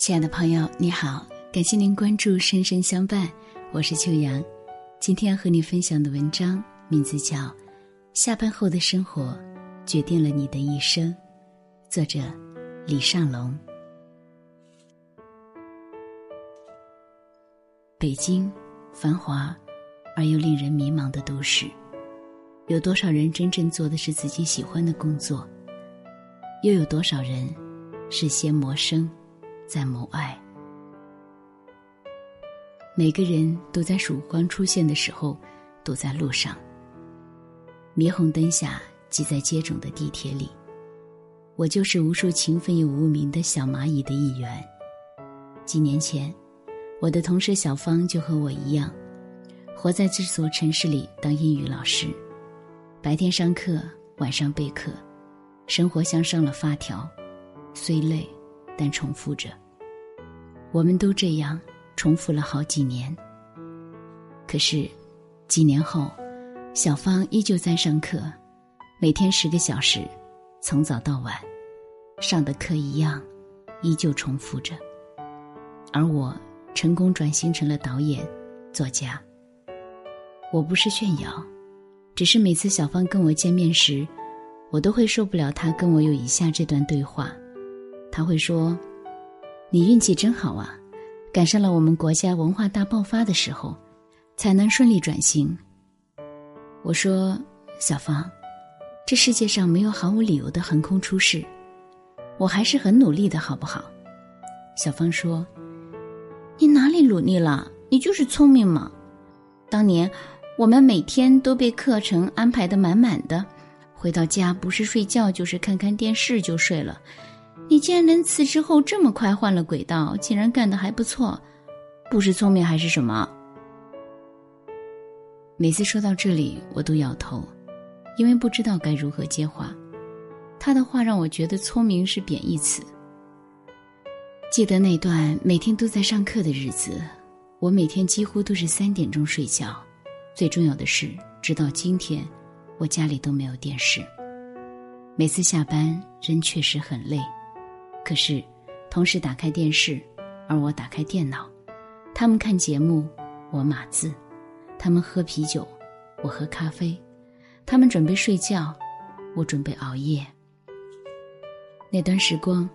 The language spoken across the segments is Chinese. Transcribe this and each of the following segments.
亲爱的朋友，你好，感谢您关注《深深相伴》，我是秋阳。今天要和你分享的文章名字叫《下班后的生活决定了你的一生》，作者李尚龙。北京，繁华而又令人迷茫的都市，有多少人真正做的是自己喜欢的工作？又有多少人是先谋生，在谋爱？每个人都在曙光出现的时候堵在路上，霓虹灯下挤在接踵的地铁里。我就是无数勤奋又无名的小蚂蚁的一员。几年前，我的同事小芳就和我一样，活在这所城市里当英语老师，白天上课，晚上备课。生活像上了发条，虽累，但重复着。我们都这样重复了好几年。可是，几年后，小芳依旧在上课，每天十个小时，从早到晚，上的课一样，依旧重复着。而我成功转型成了导演、作家。我不是炫耀，只是每次小芳跟我见面时。我都会受不了她跟我有以下这段对话，他会说：“你运气真好啊，赶上了我们国家文化大爆发的时候，才能顺利转型。”我说：“小芳，这世界上没有毫无理由的横空出世，我还是很努力的，好不好？”小芳说：“你哪里努力了？你就是聪明嘛。当年我们每天都被课程安排的满满的。”回到家不是睡觉就是看看电视就睡了，你竟然能辞职后这么快换了轨道，竟然干得还不错，不是聪明还是什么？每次说到这里，我都摇头，因为不知道该如何接话。他的话让我觉得聪明是贬义词。记得那段每天都在上课的日子，我每天几乎都是三点钟睡觉。最重要的是，直到今天。我家里都没有电视。每次下班，人确实很累，可是，同事打开电视，而我打开电脑，他们看节目，我码字；他们喝啤酒，我喝咖啡；他们准备睡觉，我准备熬夜。那段时光，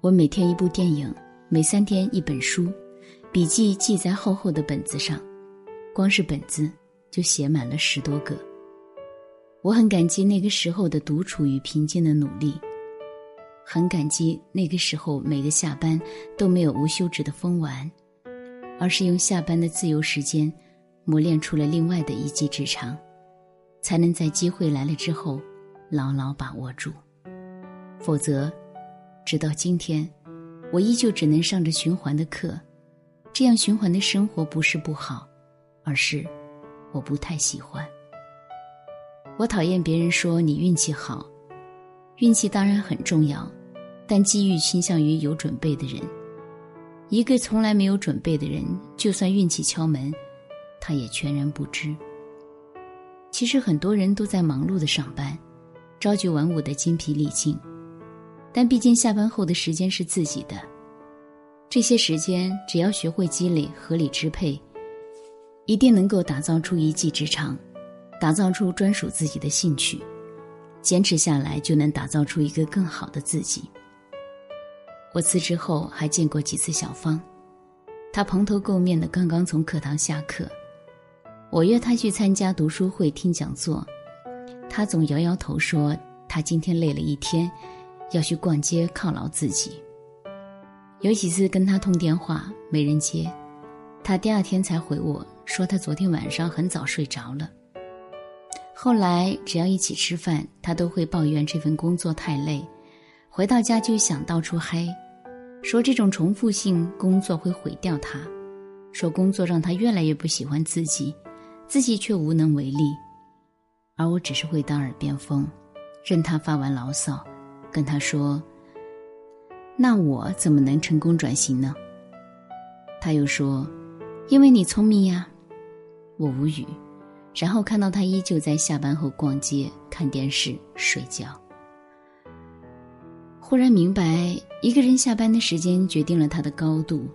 我每天一部电影，每三天一本书，笔记记在厚厚的本子上，光是本子就写满了十多个。我很感激那个时候的独处与平静的努力，很感激那个时候每个下班都没有无休止的疯玩，而是用下班的自由时间磨练出了另外的一技之长，才能在机会来了之后牢牢把握住。否则，直到今天，我依旧只能上着循环的课。这样循环的生活不是不好，而是我不太喜欢。我讨厌别人说你运气好，运气当然很重要，但机遇倾向于有准备的人。一个从来没有准备的人，就算运气敲门，他也全然不知。其实很多人都在忙碌的上班，朝九晚五的精疲力尽，但毕竟下班后的时间是自己的，这些时间只要学会积累、合理支配，一定能够打造出一技之长。打造出专属自己的兴趣，坚持下来就能打造出一个更好的自己。我辞职后还见过几次小芳，她蓬头垢面的刚刚从课堂下课，我约她去参加读书会听讲座，她总摇摇头说她今天累了一天，要去逛街犒劳自己。有几次跟她通电话没人接，她第二天才回我说她昨天晚上很早睡着了。后来，只要一起吃饭，他都会抱怨这份工作太累，回到家就想到处嗨，说这种重复性工作会毁掉他，说工作让他越来越不喜欢自己，自己却无能为力，而我只是会当耳边风，任他发完牢骚，跟他说：“那我怎么能成功转型呢？”他又说：“因为你聪明呀。”我无语。然后看到他依旧在下班后逛街、看电视、睡觉。忽然明白，一个人下班的时间决定了他的高度，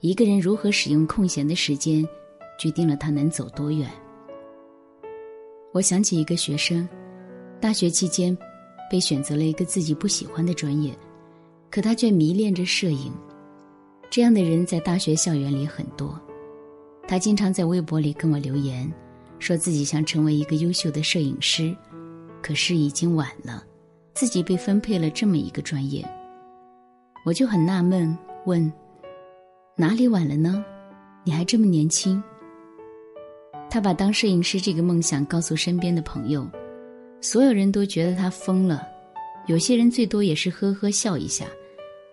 一个人如何使用空闲的时间，决定了他能走多远。我想起一个学生，大学期间被选择了一个自己不喜欢的专业，可他却迷恋着摄影。这样的人在大学校园里很多，他经常在微博里跟我留言，说自己想成为一个优秀的摄影师，可是已经晚了，自己被分配了这么一个专业。我就很纳闷，问：哪里晚了呢？你还这么年轻。他把当摄影师这个梦想告诉身边的朋友，所有人都觉得他疯了，有些人最多也是呵呵笑一下，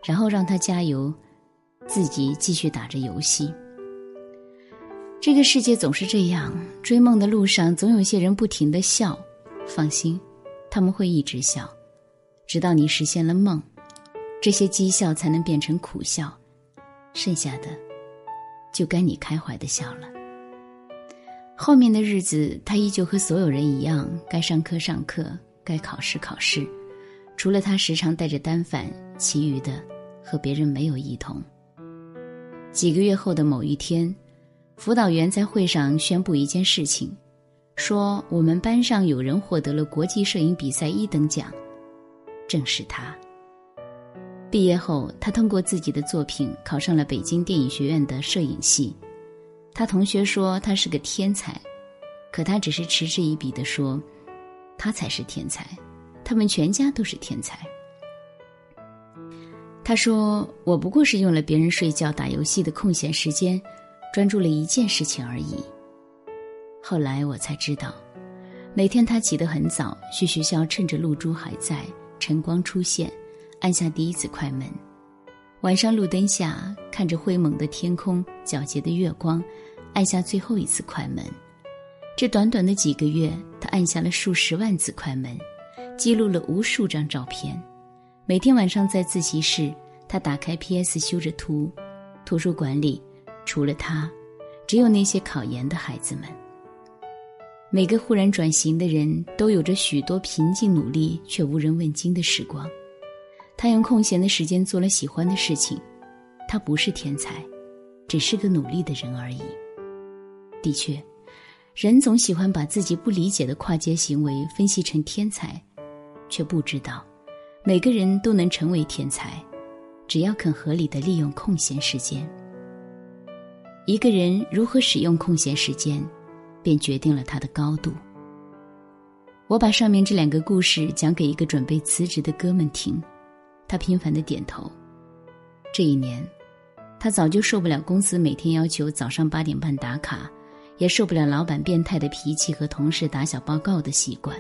然后让他加油，自己继续打着游戏。这个世界总是这样，追梦的路上总有些人不停的笑，放心，他们会一直笑，直到你实现了梦，这些讥笑才能变成苦笑，剩下的，就该你开怀的笑了。后面的日子，他依旧和所有人一样，该上课上课，该考试考试。除了他时常带着单反，其余的和别人没有异同。几个月后的某一天，辅导员在会上宣布一件事情，说我们班上有人获得了国际摄影比赛一等奖，正是他。毕业后，他通过自己的作品考上了北京电影学院的摄影系。他同学说他是个天才，可他只是嗤之以鼻地说：“他才是天才，他们全家都是天才。”他说：“我不过是用了别人睡觉打游戏的空闲时间，专注了一件事情而已。”后来我才知道，每天他起得很早，去学校，趁着露珠还在，晨光出现，按下第一次快门；晚上路灯下，看着灰蒙的天空，皎洁的月光。按下最后一次快门，这短短的几个月，他按下了数十万次快门，记录了无数张照片。每天晚上在自习室，他打开 P.S. 修着图。图书馆里，除了他，只有那些考研的孩子们。每个忽然转型的人都有着许多平静努力却无人问津的时光。他用空闲的时间做了喜欢的事情。他不是天才，只是个努力的人而已。的确，人总喜欢把自己不理解的跨界行为分析成天才，却不知道，每个人都能成为天才，只要肯合理的利用空闲时间。一个人如何使用空闲时间，便决定了他的高度。我把上面这两个故事讲给一个准备辞职的哥们听，他频繁的点头。这一年，他早就受不了公司每天要求早上八点半打卡。也受不了老板变态的脾气和同事打小报告的习惯。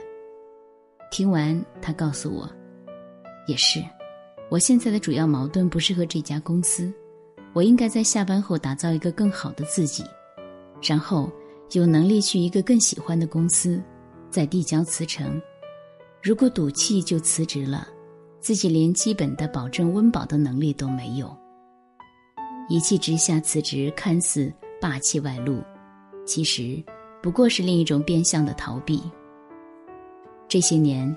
听完，他告诉我：“也是，我现在的主要矛盾不是和这家公司，我应该在下班后打造一个更好的自己，然后有能力去一个更喜欢的公司，再递交辞呈。如果赌气就辞职了，自己连基本的保证温饱的能力都没有。一气之下辞职，看似霸气外露。”其实，不过是另一种变相的逃避。这些年，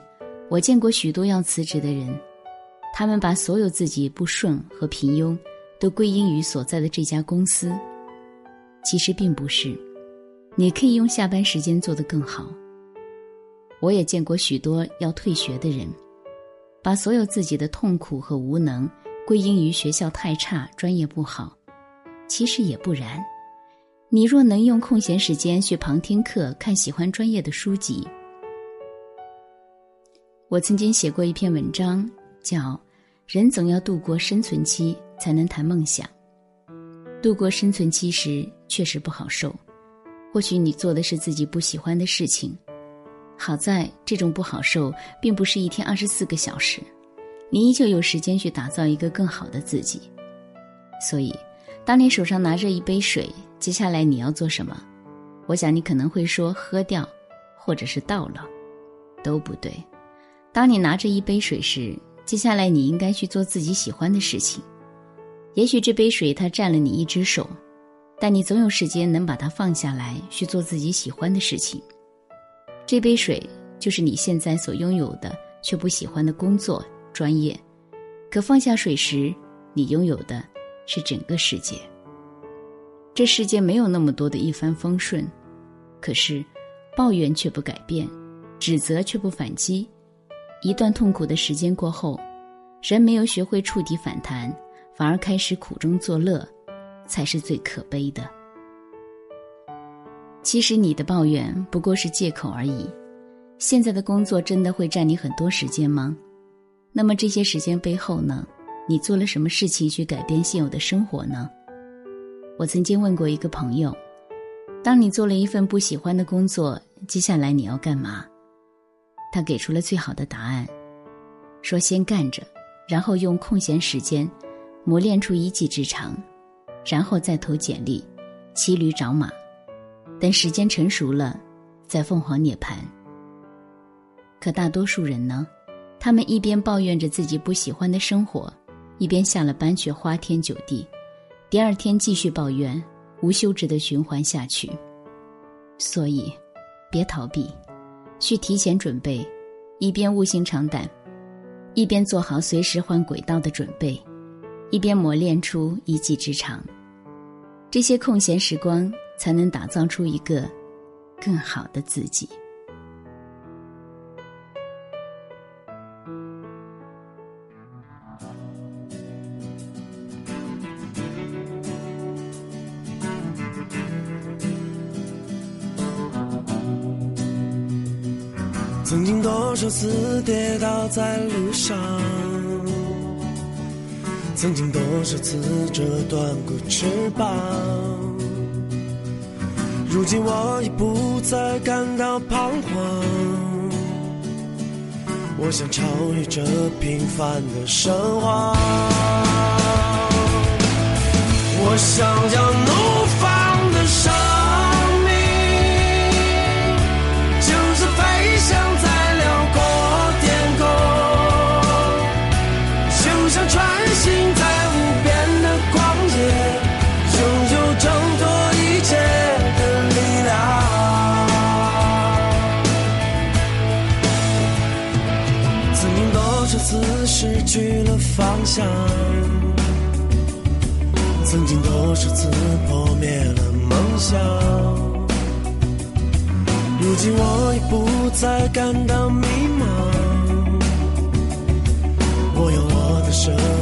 我见过许多要辞职的人，他们把所有自己不顺和平庸，都归因于所在的这家公司。其实并不是，你可以用下班时间做得更好。我也见过许多要退学的人，把所有自己的痛苦和无能归因于学校太差、专业不好。其实也不然。你若能用空闲时间去旁听课、看喜欢专业的书籍，我曾经写过一篇文章，叫《人总要度过生存期才能谈梦想》。度过生存期时确实不好受，或许你做的是自己不喜欢的事情。好在这种不好受并不是一天二十四个小时，你依旧有时间去打造一个更好的自己。所以，当你手上拿着一杯水，接下来你要做什么？我想你可能会说喝掉，或者是倒了，都不对。当你拿着一杯水时，接下来你应该去做自己喜欢的事情。也许这杯水它占了你一只手，但你总有时间能把它放下来去做自己喜欢的事情。这杯水就是你现在所拥有的却不喜欢的工作、专业，可放下水时，你拥有的是整个世界。这世界没有那么多的一帆风顺，可是抱怨却不改变，指责却不反击。一段痛苦的时间过后，人没有学会触底反弹，反而开始苦中作乐，才是最可悲的。其实你的抱怨不过是借口而已。现在的工作真的会占你很多时间吗？那么这些时间背后呢？你做了什么事情去改变现有的生活呢？我曾经问过一个朋友：“当你做了一份不喜欢的工作，接下来你要干嘛？”他给出了最好的答案，说：“先干着，然后用空闲时间磨练出一技之长，然后再投简历，骑驴找马，等时间成熟了，再凤凰涅槃。”可大多数人呢，他们一边抱怨着自己不喜欢的生活，一边下了班却花天酒地。第二天继续抱怨，无休止的循环下去。所以，别逃避，去提前准备，一边卧薪尝胆，一边做好随时换轨道的准备，一边磨练出一技之长。这些空闲时光，才能打造出一个更好的自己。曾经多少次跌倒在路上，曾经多少次折断过翅膀，如今我已不再感到彷徨。我想超越这平凡的生活，我想要怒放的心在无边的旷野，拥有挣脱一切的力量。曾经多少次失去了方向，曾经多少次破灭了梦想。如今我已不再感到迷茫，我有我的生。